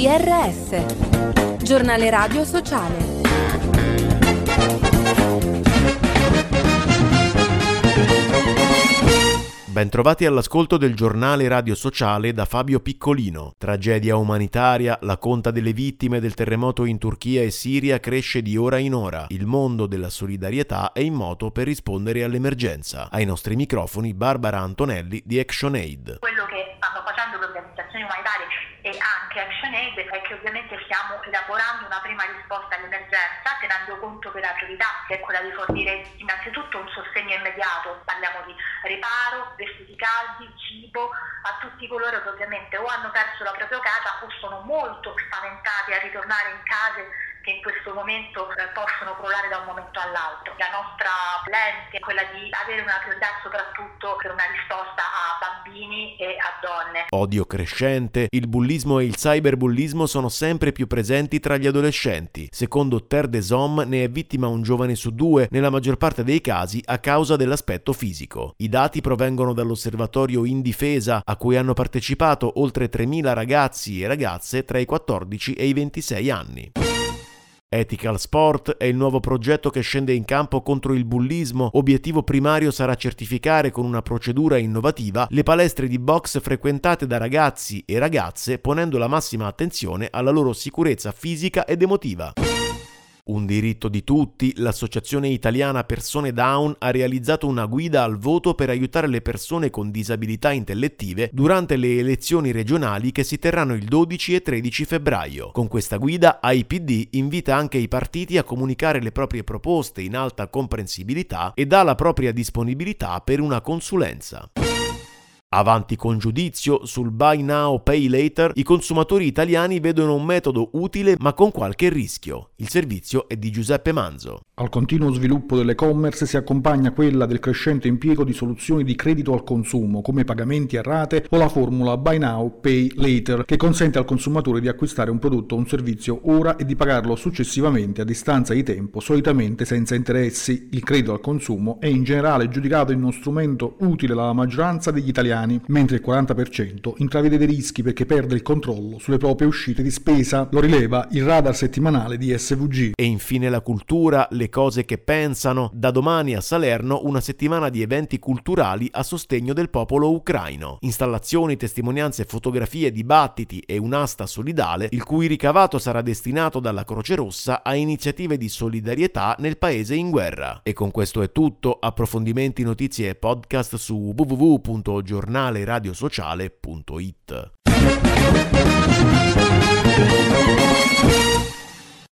GRS, giornale radio sociale. Bentrovati all'ascolto del giornale radio sociale da Fabio Piccolino. Tragedia umanitaria, la conta delle vittime del terremoto in Turchia e Siria cresce di ora in ora. Il mondo della solidarietà è in moto per rispondere all'emergenza. Ai nostri microfoni Barbara Antonelli di ActionAid. Quello che stanno facendo le organizzazioni umanitarie anche ActionAid è che ovviamente stiamo elaborando una prima risposta all'emergenza tenendo conto che la priorità è quella di fornire innanzitutto un sostegno immediato, parliamo di riparo, vestiti caldi, cibo a tutti coloro che ovviamente o hanno perso la propria casa o sono molto spaventati a ritornare in case che in questo momento eh, possono crollare da un momento all'altro. La nostra lente è quella di avere una priorità soprattutto per una risposta a e a donne. Odio crescente, il bullismo e il cyberbullismo sono sempre più presenti tra gli adolescenti. Secondo Ter de Somme ne è vittima un giovane su due, nella maggior parte dei casi a causa dell'aspetto fisico. I dati provengono dall'osservatorio Indifesa, a cui hanno partecipato oltre 3.000 ragazzi e ragazze tra i 14 e i 26 anni. Ethical Sport è il nuovo progetto che scende in campo contro il bullismo. Obiettivo primario sarà certificare con una procedura innovativa le palestre di box frequentate da ragazzi e ragazze ponendo la massima attenzione alla loro sicurezza fisica ed emotiva. Un diritto di tutti, l'Associazione Italiana Persone Down ha realizzato una guida al voto per aiutare le persone con disabilità intellettive durante le elezioni regionali che si terranno il 12 e 13 febbraio. Con questa guida AIPD invita anche i partiti a comunicare le proprie proposte in alta comprensibilità e dà la propria disponibilità per una consulenza. Avanti con giudizio sul buy now pay later, i consumatori italiani vedono un metodo utile ma con qualche rischio. Il servizio è di Giuseppe Manzo. Al continuo sviluppo dell'e-commerce si accompagna quella del crescente impiego di soluzioni di credito al consumo come pagamenti a rate o la formula buy now pay later che consente al consumatore di acquistare un prodotto o un servizio ora e di pagarlo successivamente a distanza di tempo, solitamente senza interessi. Il credito al consumo è in generale giudicato in uno strumento utile alla maggioranza degli italiani italiani, mentre il 40% intravede dei rischi perché perde il controllo sulle proprie uscite di spesa, lo rileva il radar settimanale di SVG. E infine la cultura, le cose che pensano. Da domani a Salerno una settimana di eventi culturali a sostegno del popolo ucraino. Installazioni, testimonianze, fotografie, dibattiti e un'asta solidale, il cui ricavato sarà destinato dalla Croce Rossa a iniziative di solidarietà nel paese in guerra. E con questo è tutto. Approfondimenti, notizie e podcast su www.giornale giornale radiosociale.it.